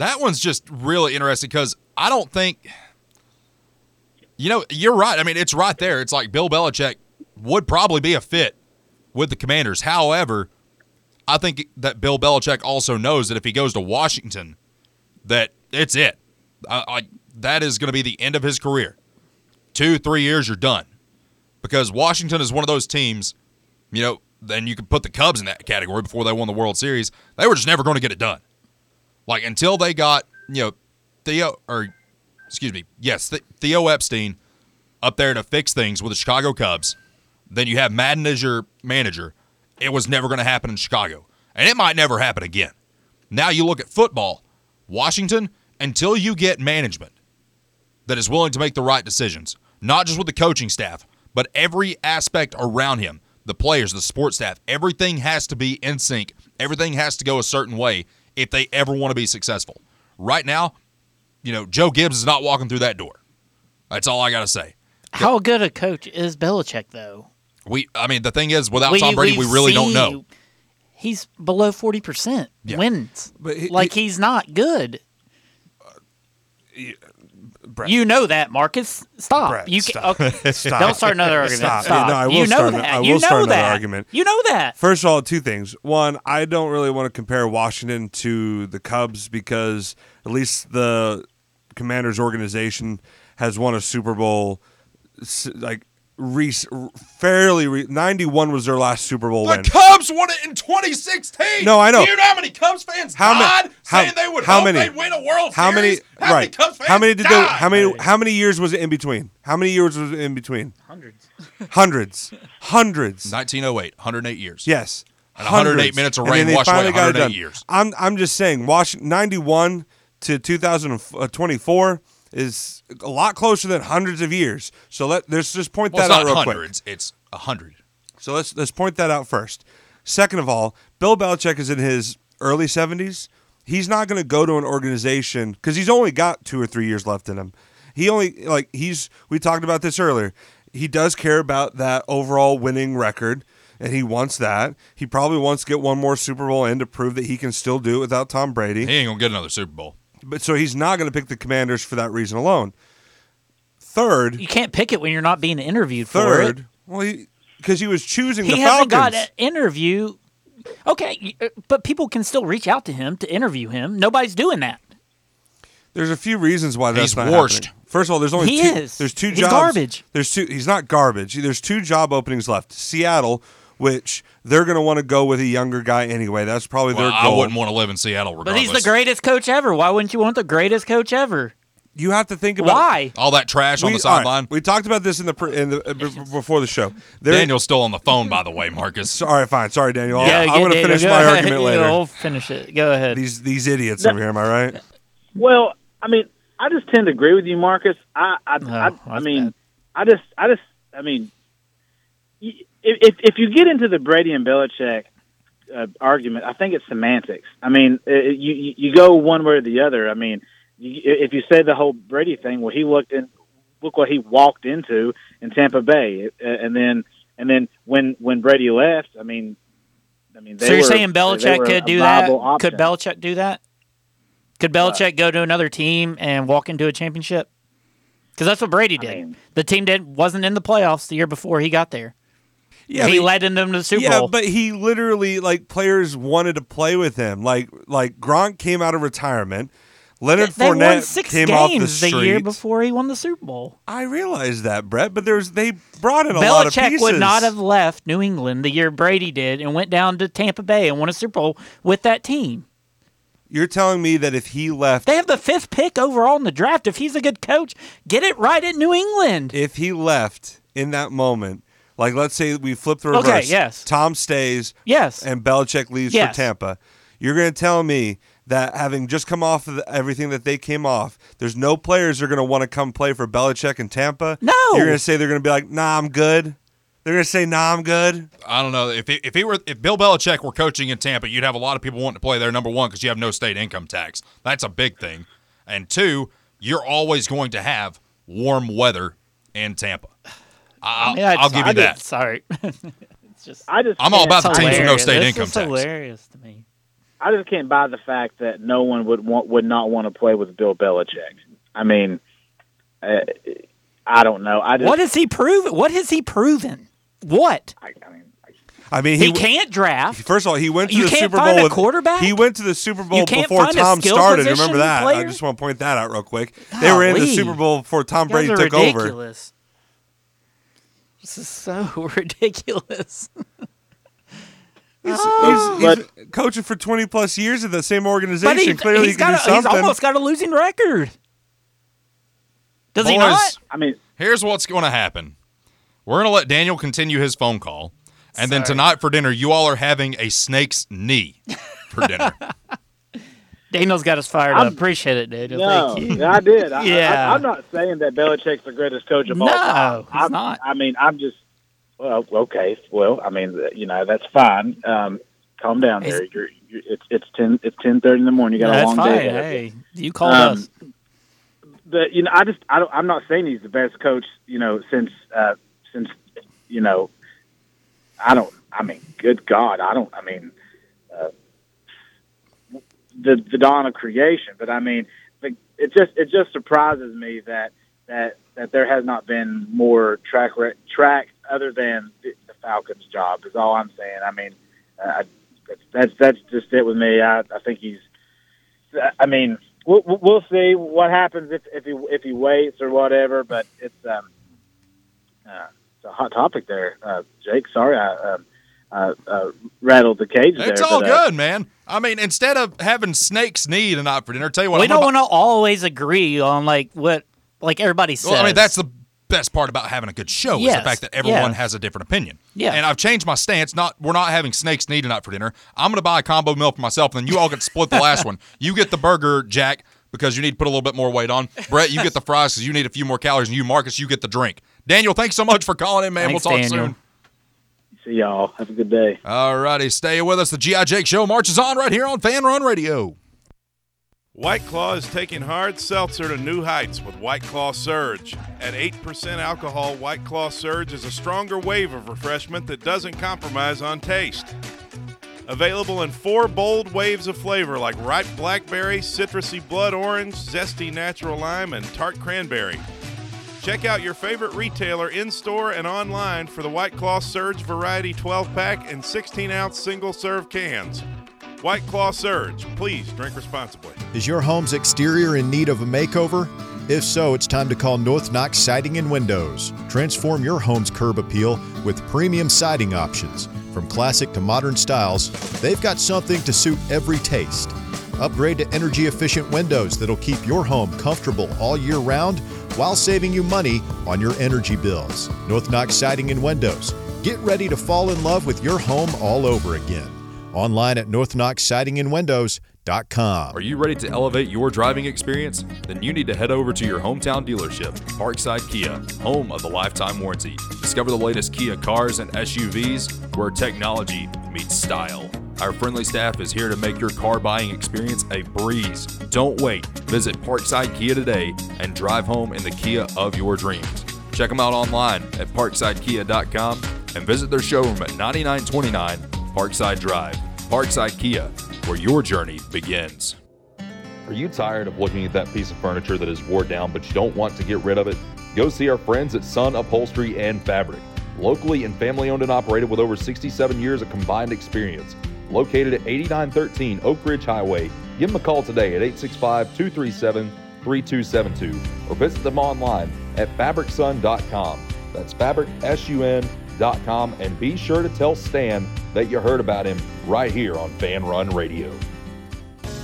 That one's just really interesting because I don't think, you know, you're right. I mean, it's right there. It's like Bill Belichick would probably be a fit with the Commanders. However, I think that Bill Belichick also knows that if he goes to Washington, that it's it. I, I, that is going to be the end of his career. Two, three years, you're done. Because Washington is one of those teams, you know, then you could put the Cubs in that category before they won the World Series. They were just never going to get it done. Like until they got, you know, Theo or excuse me, yes, Theo Epstein up there to fix things with the Chicago Cubs. Then you have Maddon as your manager. It was never going to happen in Chicago, and it might never happen again. Now you look at football, Washington. Until you get management that is willing to make the right decisions, not just with the coaching staff, but every aspect around him. the players, the sports staff, everything has to be in sync. Everything has to go a certain way if they ever want to be successful. Right now, you know, Joe Gibbs is not walking through that door. That's all I got to say.
How good a coach is Belichick, though?
We, I mean, the thing is, without
We-
Tom Brady, we really don't know.
He's below forty percent
Yeah.
wins.
But he-
like he's not good.
Uh, Brett.
You know that, Marcus. Stop.
Brett,
you can,
stop.
okay. [LAUGHS]
Stop.
Don't start another argument.
Stop.
Stop.
No, I will
you know
start-
that.
I
you
will
know
start another
that.
argument.
You know that.
First of all, two things. One, I don't really want to compare Washington to the Cubs because at least the Commanders organization has won a Super Bowl like re- fairly re- 91 was their last Super Bowl win.
The Cubs won it in 2016.
No, I know.
Do you know how many Cubs fans
How ma-
died
how-
saying they would
how
hope
many?
they'd win a World
How many
Series? How
right.
many Cubs fans
how many did they how many how many years was it in between? How many years was it in between?
Hundreds. [LAUGHS]
Hundreds. Hundreds.
1908, 108 years.
Yes.
And 108
Hundreds.
minutes of
And
rain
then
washed away
finally got it
108 years.
I'm I'm just saying, Washington 91 to 2024 is a lot closer than hundreds of years. So let let's just point
Well,
that out real quick.
hundreds. It's a hundred.
So let's let's point that out first. Second of all, Bill Belichick is in his early 70s. He's not going to go to an organization because he's only got two or three years left in him. He only like he's we talked about this earlier. He does care about that overall winning record, and he wants that. He probably wants to get one more Super Bowl in to prove that he can still do it without Tom Brady.
He ain't gonna get another Super Bowl.
But so he's not going to pick the Commanders for that reason alone. Third,
You can't pick it when you're not being interviewed for it.
third, well, because he was choosing
He
the
hasn't
Falcons.
got an interview. Okay, uh, but people can still reach out to him to interview him. Nobody's doing that.
There's a few reasons why that's
He's
not
washed.
happening. First of all, there's only
He
two,
is.
there's two
He's
jobs.
garbage.
There's two. He's not garbage. There's two job openings left. Seattle, which they're going to want to go with a younger guy anyway. That's probably
Well,
their goal.
I wouldn't want to live in Seattle
But he's the greatest coach ever. Why wouldn't you want the greatest coach ever?
You have to think about
Why?
All that trash on the
all right,
sideline.
we talked about this in the pre- in the uh, b- before the show. There,
Daniel's still on the phone, by the way, Marcus.
So, all right, fine. Sorry, Daniel. I'll-
Yeah,
I'm going to finish
Go
my
ahead.
argument [LAUGHS]
You
later.
know, finish it. Go ahead.
These these idiots
No.
over here. Am I right?
Well, I mean, I just tend to agree with you, Marcus. I, I,
Oh,
I, I mean,
bad.
I just, I just, I mean, y- if if, if you get into the Brady and Belichick uh, argument, I think it's semantics. I mean, uh, you you go one way or the other. I mean, you, if you say the whole Brady thing, well, he looked in, look what he walked into in Tampa Bay, uh, and then and then when when Brady left, I mean. I mean, they
so you're
were-
saying Belichick could do that?
option.
Could Belichick do that? Could Belichick go to another team and walk into a championship? Because that's what Brady did.
mean-
the team did wasn't in the playoffs the year before he got there.
Yeah,
he
but-
led them to the Super
yeah,
Bowl.
but he literally like players wanted to play with him. Like like Gronk came out of retirement. Leonard
they won
Fournette
six
came off the
games the, year before he won the Super Bowl.
I realize that, Brett, but there's they brought in a lot of
Belichick
pieces.
would not have left New England the year Brady did and went down to Tampa Bay and won a Super Bowl with that team.
You're telling me that if he left,
They have the fifth pick overall in the draft. If he's a good coach, get it right at New England.
if he left in that moment, like let's say we flip the reverse.
Okay, yes.
Tom stays.
Yes.
And Belichick leaves
Yes.
for Tampa. You're going to tell me that having just come off of the, everything that they came off, there's no players that are going to want to come play for Belichick in Tampa.
No.
You're going to say they're going to be like, Nah, I'm good. They're going to say, Nah, I'm good.
I don't know if he, if he were if Bill Belichick were coaching in Tampa, you'd have a lot of people wanting to play there. Number one, because you have no state income tax. That's a big thing. And two, you're always going to have warm weather in Tampa. I'll,
Yeah,
I'll
it's-
give you
did-
that.
Sorry. [LAUGHS] it's just
I just
I'm all about the teams with no
hilarious.
state
This
income
is
tax.
hilarious to me.
I just can't buy the fact that no one would want would not want to play with Bill Belichick. I mean, uh, I don't know. I just
What has he proven? What has he proven? What?
I, I mean,
I mean,
He,
he,
can't draft.
First of all, he went to
You
the
can't
Super
find
Bowl
a
with
quarterback?
He went to the Super Bowl before Tom started. Remember that? I just want to point that out real quick. They were in the Super Bowl before Tom Brady
are
took over.
Ridiculous. This is so [LAUGHS] ridiculous.
He's,
Oh.
he's, he's coaching for 20 plus years at the same organization.
But he,
Clearly,
he's
he can
got
do
a, he's almost got a losing record. Does he not?
I mean,
Here's what's going to happen. We're going to let Daniel continue his phone call. And then tonight for dinner, you all are having a snake's knee for dinner. [LAUGHS]
Daniel's got us fired
I'm-
up. Appreciate it, Daniel.
no,
Thank you.
I did. I, [LAUGHS]
Yeah.
I, I'm not saying that Belichick's the greatest coach of all
No,
time.
he's
I'm,
not.
I mean, I'm just Well, okay. Well, I mean, you know, that's fine. Um, calm down there. You're, you're, it's it's ten it's ten thirty in the morning. You got a long
fine.
day. ahead of you.
Hey, you called
Um,
us.
But you know, I just I don't, I'm not saying he's the best coach. You know, since uh, since you know, I don't. I mean, good God, I don't. I mean, the the dawn of creation. But I mean, it just it just surprises me that that that there has not been more track track other than the, the Falcons' job. Is all I'm saying. I mean, uh, that's that's that's just it with me. I I think he's. I mean, we'll we'll see what happens if if he if he waits or whatever. But it's um, uh, it's a hot topic there, uh, Jake. Sorry, I um, uh, uh, rattled the cage there.
It's all
but, uh,
good, man. I mean, instead of having snakes need a night for dinner, tell you what,
we
I'm
don't
buy-
want to always agree on like what like everybody says.
Well, I mean, that's the best part about having a good show is the fact that everyone
yeah.
has a different opinion.
Yeah.
And I've changed my stance. Not we're not having snakes need tonight for dinner. I'm gonna buy a combo meal for myself, and then you all get to split the last [LAUGHS] one. You get the burger, Jack, because you need to put a little bit more weight on. Brett, you get the fries because you need a few more calories, and you, Marcus, you get the drink. Daniel, thanks so much for calling in, man.
Thanks,
we'll talk
Daniel.
soon.
See y'all. Have a good day.
All righty, stay with us. The GI Jake Show marches on right here on Fanrun Radio.
White Claw is taking hard seltzer to new heights with White Claw Surge. At 8% alcohol, White Claw Surge is a stronger wave of refreshment that doesn't compromise on taste. Available in four bold waves of flavor like ripe blackberry, citrusy blood orange, zesty natural lime, and tart cranberry. Check out your favorite retailer in store and online for the White Claw Surge Variety 12 pack and 16 ounce single serve cans. White Claw Surge. Please drink responsibly.
Is your home's exterior in need of a makeover? If so, it's time to call North Knox Siding and Windows. Transform your home's curb appeal with premium siding options. From classic to modern styles, they've got something to suit every taste. Upgrade to energy efficient windows that'll keep your home comfortable all year round while saving you money on your energy bills. North Knox Siding and Windows. Get ready to fall in love with your home all over again. Online at northnox siding and northknoxsidingandwindows.com.
Are you ready to elevate your driving experience? Then you need to head over to your hometown dealership, Parkside Kia, home of the lifetime warranty. Discover the latest Kia cars and SUVs where technology meets style. Our friendly staff is here to make your car buying experience a breeze. Don't wait. Visit Parkside Kia today and drive home in the Kia of your dreams. Check them out online at parksidekia.com and visit their showroom at 9929 Parkside Drive. Parkside Kia, where your journey begins. Are you tired of looking at that piece of furniture that is wore down but you don't want to get rid of it? Go see our friends at Sun Upholstery and Fabric. Locally and family owned and operated with over 67 years of combined experience. Located at 8913 Oak Ridge Highway, give them a call today at 865 237 3272 or visit them online at fabricsun.com. That's fabricsun.com and be sure to tell Stan that you heard about him right here on Fanrun Radio.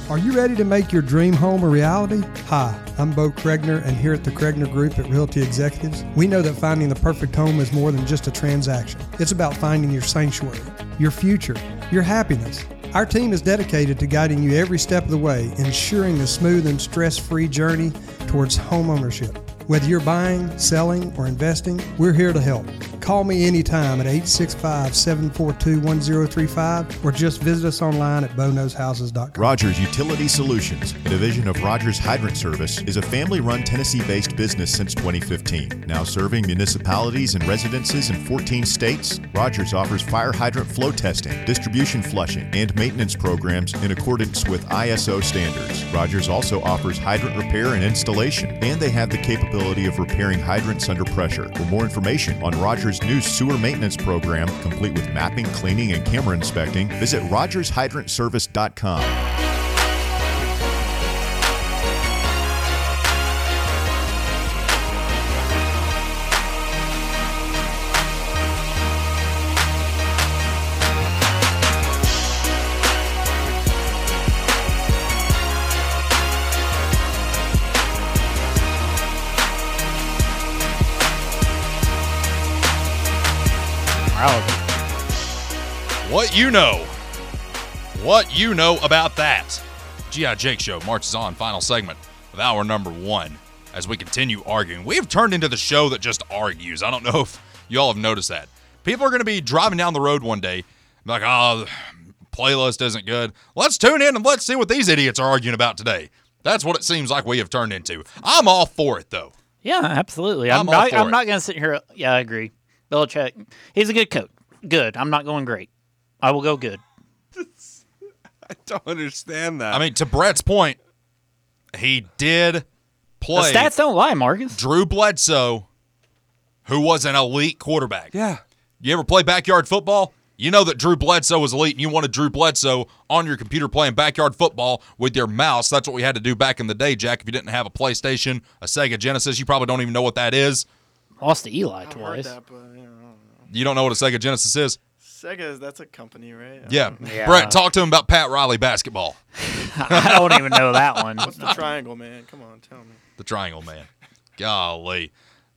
Are you ready to make your dream home a reality? Hi, I'm Bo Kregner, and here at the Kregner Group at Realty Executives, we know that finding the perfect home is more than just a transaction. It's about finding your sanctuary, your future, your happiness. Our team is dedicated to guiding you every step of the way, ensuring a smooth and stress free journey towards home ownership. Whether you're buying, selling, or investing, we're here to help. Call me anytime at 865 742 1035 or just visit us online at bonowshouses.com.
Rogers Utility Solutions, a division of Rogers Hydrant Service, is a family run Tennessee based business since 2015. Now serving municipalities and residences in 14 states, Rogers offers fire hydrant flow testing, distribution flushing, and maintenance programs in accordance with ISO standards. Rogers also offers hydrant repair and installation, and they have the capability of repairing hydrants under pressure. For more information on Rogers' new sewer maintenance program, complete with mapping, cleaning, and camera inspecting, visit rogershydrantservice.com.
you know. What you know about that. G.I. Jake Show marches on, final segment of hour number one as we continue arguing. We have turned into the show that just argues. I don't know if y'all have noticed that. People are going to be driving down the road one day, like, oh, playlist isn't good. Let's tune in and let's see what these idiots are arguing about today. That's what it seems like we have turned into. I'm all for it, though.
Yeah, absolutely.
I'm
I'm,
all
not. I'm not going to sit here. Yeah, I agree. Belichick, he's a good coach. Good. I'm not going great. I will go good. [LAUGHS]
I don't understand that.
I mean, to Brett's point, he did play.
The stats don't lie, Marcus.
Drew Bledsoe, who was an elite quarterback.
Yeah.
You ever play backyard football? You know that Drew Bledsoe was elite, and you wanted Drew Bledsoe on your computer playing backyard football with your mouse. That's what we had to do back in the day, Jack. If you didn't have a PlayStation, a Sega Genesis, you probably don't even know what that is.
Lost to Eli
I've heard
twice.
that, but you know,
You don't know what a Sega Genesis is?
Sega that's a company, right?
Yeah.
Yeah.
Brett, talk to him about Pat Riley basketball. [LAUGHS]
I don't even know that one.
What's the triangle, man? Come on, tell me.
The Triangle Man. Golly.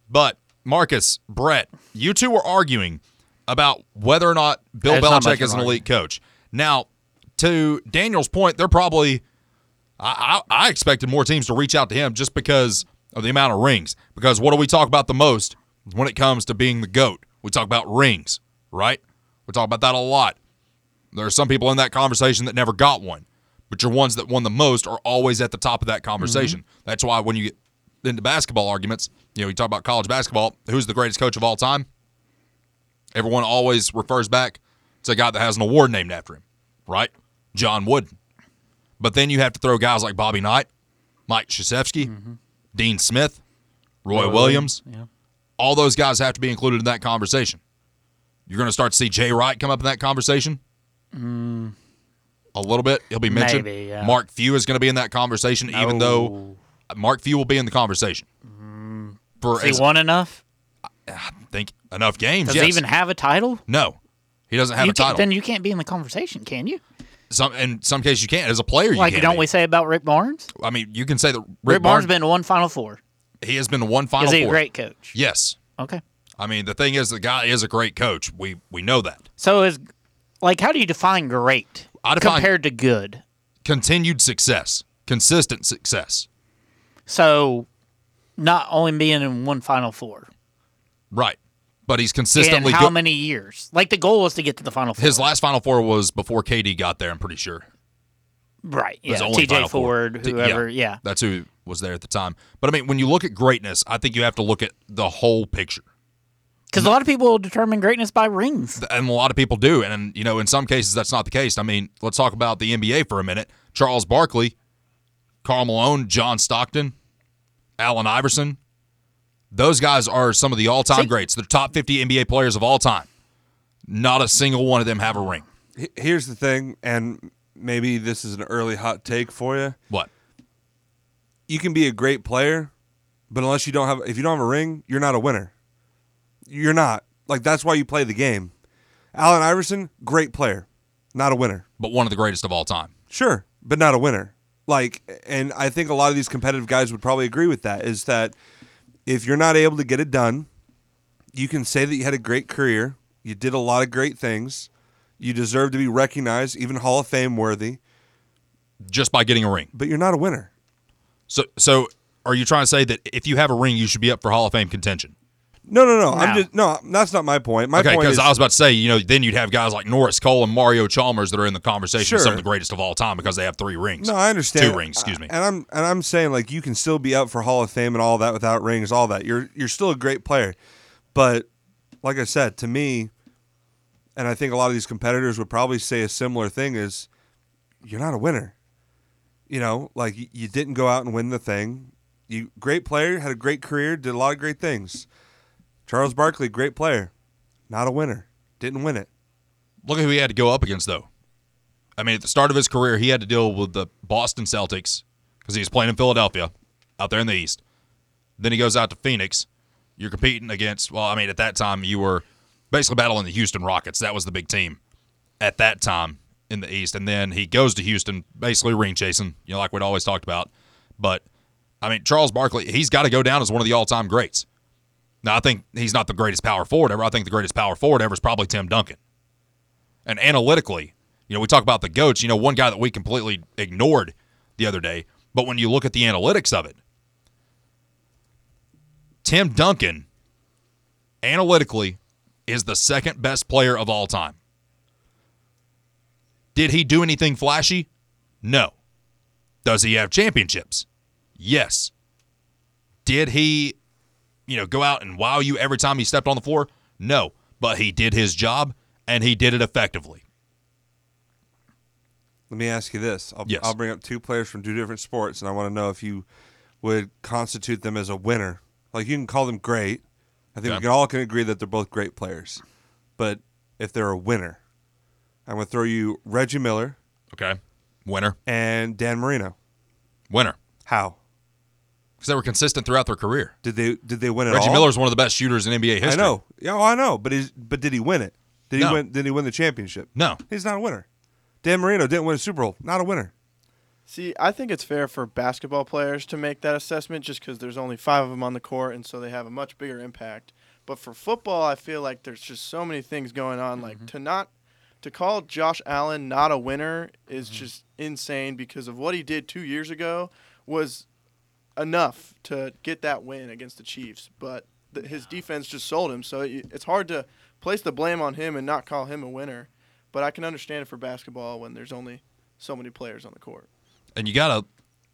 But Marcus, Brett, you two were arguing about whether or not Bill
There's not
Belichick is an
an
elite coach. Now, to Daniel's point, they're probably. I, I, I expected more teams to reach out to him just because of the amount of rings. Because what do we talk about the most when it comes to being the GOAT? We talk about rings, right? We talk about that a lot. There are some people in that conversation that never got one, but your ones that won the most are always at the top of that conversation. Mm-hmm. That's why when you get into basketball arguments, you know, you talk about college basketball, who's the greatest coach of all time? Everyone always refers back to a guy that has an award named after him, right? John Wooden. But then you have to throw guys like Bobby Knight, Mike Krzyzewski, mm-hmm. Dean Smith, Roy,
Roy
Williams.
Yeah.
All those guys have to be included in that conversation. You're going to start to see Jay Wright come up in that conversation
Mm,
a little bit. He'll be mentioned.
Maybe, yeah.
Mark Few is going to be in that conversation, even though Mark Few will be in the conversation. For
Has he won enough?
I think enough games.
Does
yes.
he even have a title?
No, he doesn't have
You
a title.
Then you can't be in the conversation, can you?
Some in some cases you can't. As a player, you
like,
can't.
don't
be.
we say about Rick Barnes?
I mean, you can say that Rick,
Rick, Barnes been to one Final Four.
He has been to one final.
Is he a
four.
great coach?
Yes.
Okay.
I mean, the thing is, the guy is a great coach. We we know that.
So is like, how do you define great
I define-
compared to good?
Continued success, consistent success.
So, not only being in one Final Four.
Right. But he's consistently
in how
good.
many years? Like the goal was to get to the Final Four.
His last Final Four was before KD got there. I'm pretty sure.
right? Yeah, T.J.
Four.
Ford,
T-
whoever. Yeah.
That's who was there at the time. But I mean, when you look at greatness, I think you have to look at the whole picture.
Because a lot of people determine greatness by rings.
And a lot of people do. And, you know, in some cases, that's not the case. I mean, let's talk about the NBA for a minute. Charles Barkley, Karl Malone, John Stockton, Allen Iverson. Those guys are some of the all time greats. They're top 50 NBA players of all time. Not a single one of them have a ring.
Here's the thing, and maybe this is an early hot take for you.
What?
You can be a great player, but unless you don't have, if you don't have a ring, you're not a winner. You're not. Like that's why you play the game. Allen Iverson, great player, not a winner.
But one of the greatest of all time.
Sure, but not a winner. Like, and I think a lot of these competitive guys would probably agree with that. Is that if you're not able to get it done, you can say that you had a great career, you did a lot of great things, you deserve to be recognized, even Hall of Fame worthy,
Just by getting a ring.
but you're not a winner.
So, so are you trying to say that if you have a ring, you should be up for Hall of Fame contention?
No, no, no. I'm
No.
just no. That's not my point. My
okay, because I was about to say, you know, then you'd have guys like Norris Cole and Mario Chalmers that are in the conversation of some of the greatest of all time because they have three rings.
No, I understand.
Two rings, excuse me.
And I'm and I'm saying like you can still be up for Hall of Fame and all that without rings, all that. You're you're still a great player. But like I said, to me, and I think a lot of these competitors would probably say a similar thing is you're not a winner. You know, like you, you didn't go out and win the thing. You great player, had a great career, did a lot of great things. Charles Barkley, great player, not a winner. Didn't win it.
Look at who he had to go up against, though. I mean, at the start of his career, he had to deal with the Boston Celtics because he was playing in Philadelphia out there in the East. Then he goes out to Phoenix. You're competing against, well, I mean, at that time, you were basically battling the Houston Rockets. That was the big team at that time in the East. And then he goes to Houston, basically ring chasing, you know, like we'd always talked about. But, I mean, Charles Barkley, he's got to go down as one of the all time greats. Now, I think he's not the greatest power forward ever. I think the greatest power forward ever is probably Tim Duncan. And analytically, you know, we talk about the goats. You know, one guy that we completely ignored the other day, but when you look at the analytics of it, Tim Duncan, analytically, is the second best player of all time. Did he do anything flashy? No. Does he have championships? Yes. Did he, you know, go out and wow you every time he stepped on the floor? No. But he did his job and he did it effectively.
Let me ask you this. I'll,
Yes.
I'll bring up two players from two different sports, and I want to know if you would constitute them as a winner. Like you can call them great. I think
Okay.
we can all can agree that they're both great players. But if they're a winner, I'm going to throw you Reggie Miller
Okay. Winner.
and Dan Marino.
Winner.
How
Because they were consistent throughout their career.
did they did they win it
Reggie
all?
Miller's one of the best shooters in NBA history.
I know. Yeah, well, I know. But is but did he win it? Did he
No.
win? Did he win the championship?
No.
He's not a winner. Dan Marino didn't win a Super Bowl. Not a winner.
See, I think it's fair for basketball players to make that assessment just because there's only five of them on the court, and so they have a much bigger impact. But for football, I feel like there's just so many things going on. Like mm-hmm. to not to call Josh Allen not a winner is mm-hmm. just insane because of what he did two years ago was enough to get that win against the Chiefs. But th- his defense just sold him, so it- it's hard to place the blame on him and not call him a winner. But I can understand it for basketball when there's only so many players on the court.
And you got to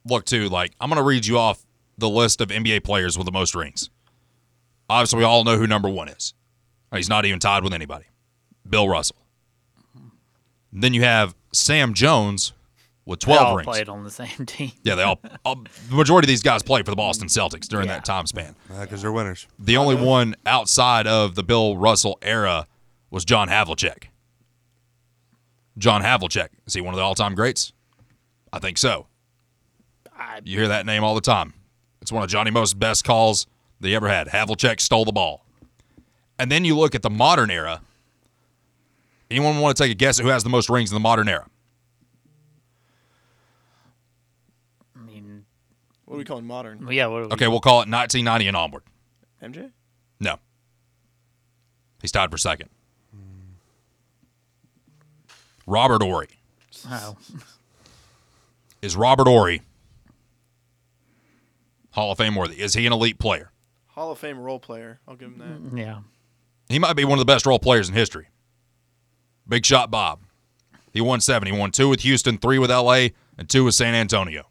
look too, like, I'm going to read you off the list of NBA players with the most rings. Obviously, we all know who number one is. He's not even tied with anybody. Bill Russell. Then you have Sam Jones with 12
They
12
all
rings.
played on the same [LAUGHS] team.
Yeah, they all, all. The majority of these guys played for the Boston Celtics during that time span.
Because they're winners.
The only one outside of the Bill Russell era was John Havlicek. John Havlicek is he one of the all-time greats? I think so. You hear that name all the time. It's one of Johnny Most best calls that he ever had. Havlicek stole the ball. And then you look at the modern era. Anyone want to take a guess at who has the most rings in the modern era?
I mean,
What are we calling modern?
yeah. What are we,
Okay, we'll call it 1990 and onward.
MJ?
No. He's tied for second. Robert Horry.
Oh.
Is Robert Horry Hall of Fame worthy? Is he an elite player?
Hall of Fame role player. I'll give him that.
Mm, yeah.
He might be one of the best role players in history. Big shot Bob. He won seven. He won two with Houston, three with LA, and two with San Antonio.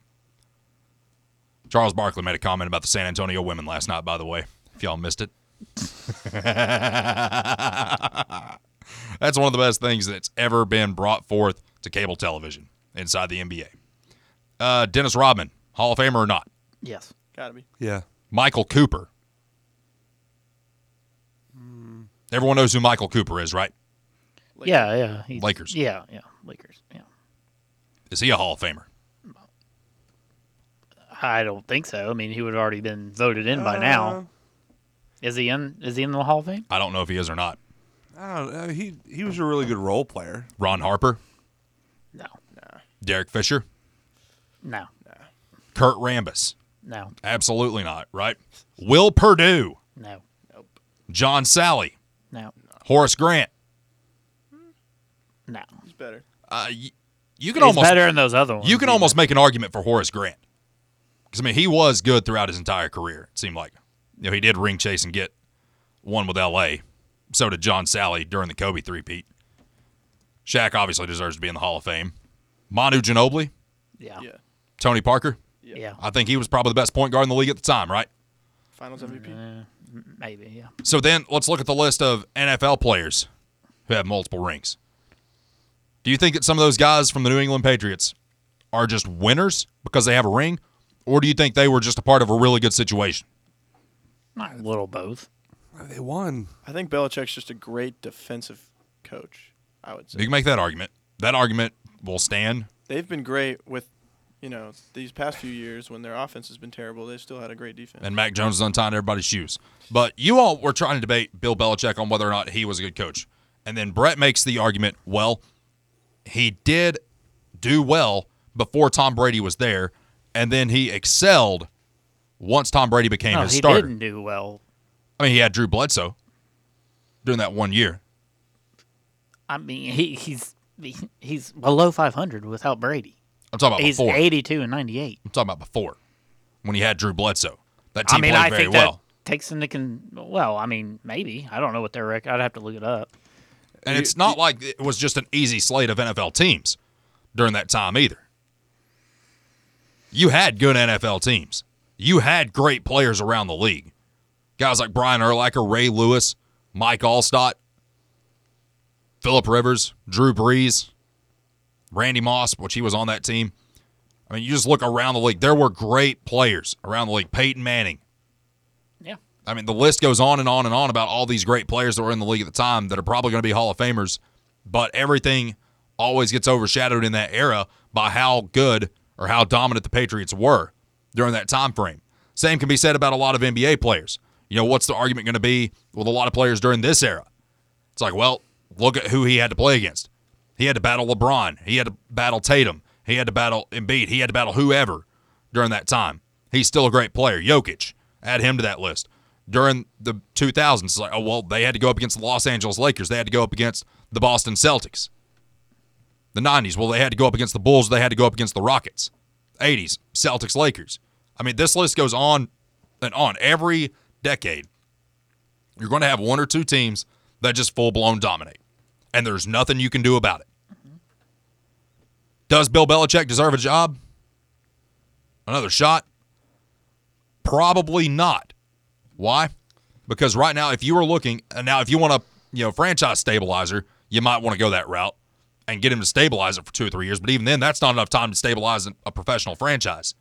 Charles Barkley made a comment about the San Antonio women last night, by the way, if y'all missed it. [LAUGHS] That's one of the best things that's ever been brought forth to cable television inside the NBA. Uh, Dennis Rodman, Hall of Famer or not?
Yes.
Gotta be.
Yeah.
Michael Cooper. Everyone knows who Michael Cooper is, right?
Yeah, yeah. he's-
Lakers.
Yeah, yeah. Lakers. Yeah.
Is he a Hall of Famer?
I don't think so. I mean, he would have already been voted in by
Uh,
now. Is he in? Is he in the Hall of Fame?
I don't know if he is or not.
I don't know. He he was a really good role player.
Ron Harper,
No. No.
Derek Fisher,
No.
Kurt Rambis.
No.
Absolutely not, right? Will Perdue,
No.
John Salley,
No.
Horace Grant.
No.
He's better.
Uh, y- you can
He's
almost
better than those other ones.
You can almost make an argument for Horace Grant. Because, I mean, he was good throughout his entire career, it seemed like. You know, he did ring chase and get one with L.A. So did John Salley during the Kobe three-peat. Shaq obviously deserves to be in the Hall of Fame. Manu Ginobili,
Yeah.
Yeah.
Tony Parker.
Yeah.
I think he was probably the best point guard in the league at the time, right?
Finals MVP.
Uh, maybe. Yeah.
So then let's look at the list of NFL players who have multiple rings. Do you think that some of those guys from the New England Patriots are just winners because they have a ring? Or do you think they were just a part of a really good situation?
Not a little both.
They won.
I think Belichick's just a great defensive coach. I would say
You can make that argument. That argument will stand.
they've been great with, you know, these past few years when their offense has been terrible. They still had a great defense.
And Mac Jones is untying everybody's shoes. But you all were trying to debate Bill Belichick on whether or not he was a good coach. And then Brett makes the argument, well, he did do well before Tom Brady was there, and then he excelled once Tom Brady became
no,
his
he
starter.
didn't do well.
I mean, he had Drew Bledsoe during that one year.
I mean, he, he's he's below 500 without Brady.
I'm talking about
He's
before.
82 and 98.
I'm talking about before when he had Drew Bledsoe. That
I
team
mean,
played
I
very
think
well.
that takes into con. Well, I mean, maybe I don't know what their record. I'd have to look it up.
And it's not like it was just an easy slate of NFL teams during that time either. You had good NFL teams. You had great players around the league. Guys like Brian Urlacher, Ray Lewis, Mike Alstott, Philip Rivers, Drew Brees, Randy Moss, which he was on that team. I mean, you just look around the league. There were great players around the league. Peyton Manning.
Yeah.
I mean, the list goes on and on and on about all these great players that were in the league at the time that are probably going to be Hall of Famers, but everything always gets overshadowed in that era by how good or how dominant the Patriots were during that time frame. Same can be said about a lot of NBA players. You know, what's the argument going to be with a lot of players during this era? It's like, well, look at who he had to play against. He had to battle LeBron. He had to battle Tatum. He had to battle Embiid. He had to battle whoever during that time. He's still a great player. Jokic, add him to that list. During the 2000s, it's like, oh, well, they had to go up against the Los Angeles Lakers. They had to go up against the Boston Celtics. The 90s, well, they had to go up against the Bulls. They had to go up against the Rockets. 80s, Celtics, Lakers. I mean, this list goes on and on. Every decade, you're going to have one or two teams that just full blown dominate, and there's nothing you can do about it. Mm-hmm. Does Bill Belichick deserve a job? Another shot? Probably not. Why? Because right now, if you were looking, and now if you want a you know franchise stabilizer, you might want to go that route and get him to stabilize it for two or three years. But even then, that's not enough time to stabilize a professional franchise.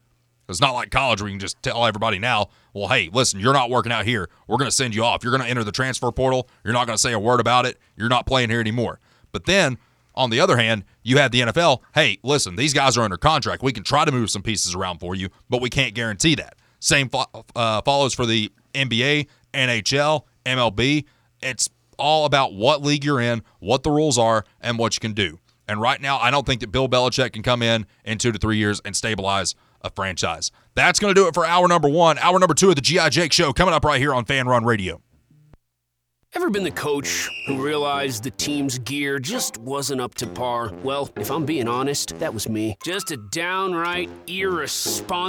It's not like college where you can just tell everybody now, well, hey, listen, you're not working out here. We're going to send you off. You're going to enter the transfer portal. You're not going to say a word about it. You're not playing here anymore. But then, on the other hand, you have the NFL. Hey, listen, these guys are under contract. We can try to move some pieces around for you, but we can't guarantee that. Same fo- uh, follows for the NBA, NHL, MLB. It's all about what league you're in, what the rules are, and what you can do. And right now, I don't think that Bill Belichick can come in in two to three years and stabilize a franchise. That's going to do it for hour number one. Hour number two of the G.I. Jake Show coming up right here on Fanrun Radio.
Ever been the coach who realized the team's gear just wasn't up to par? Well, if I'm being honest, that was me. Just a downright irresponsible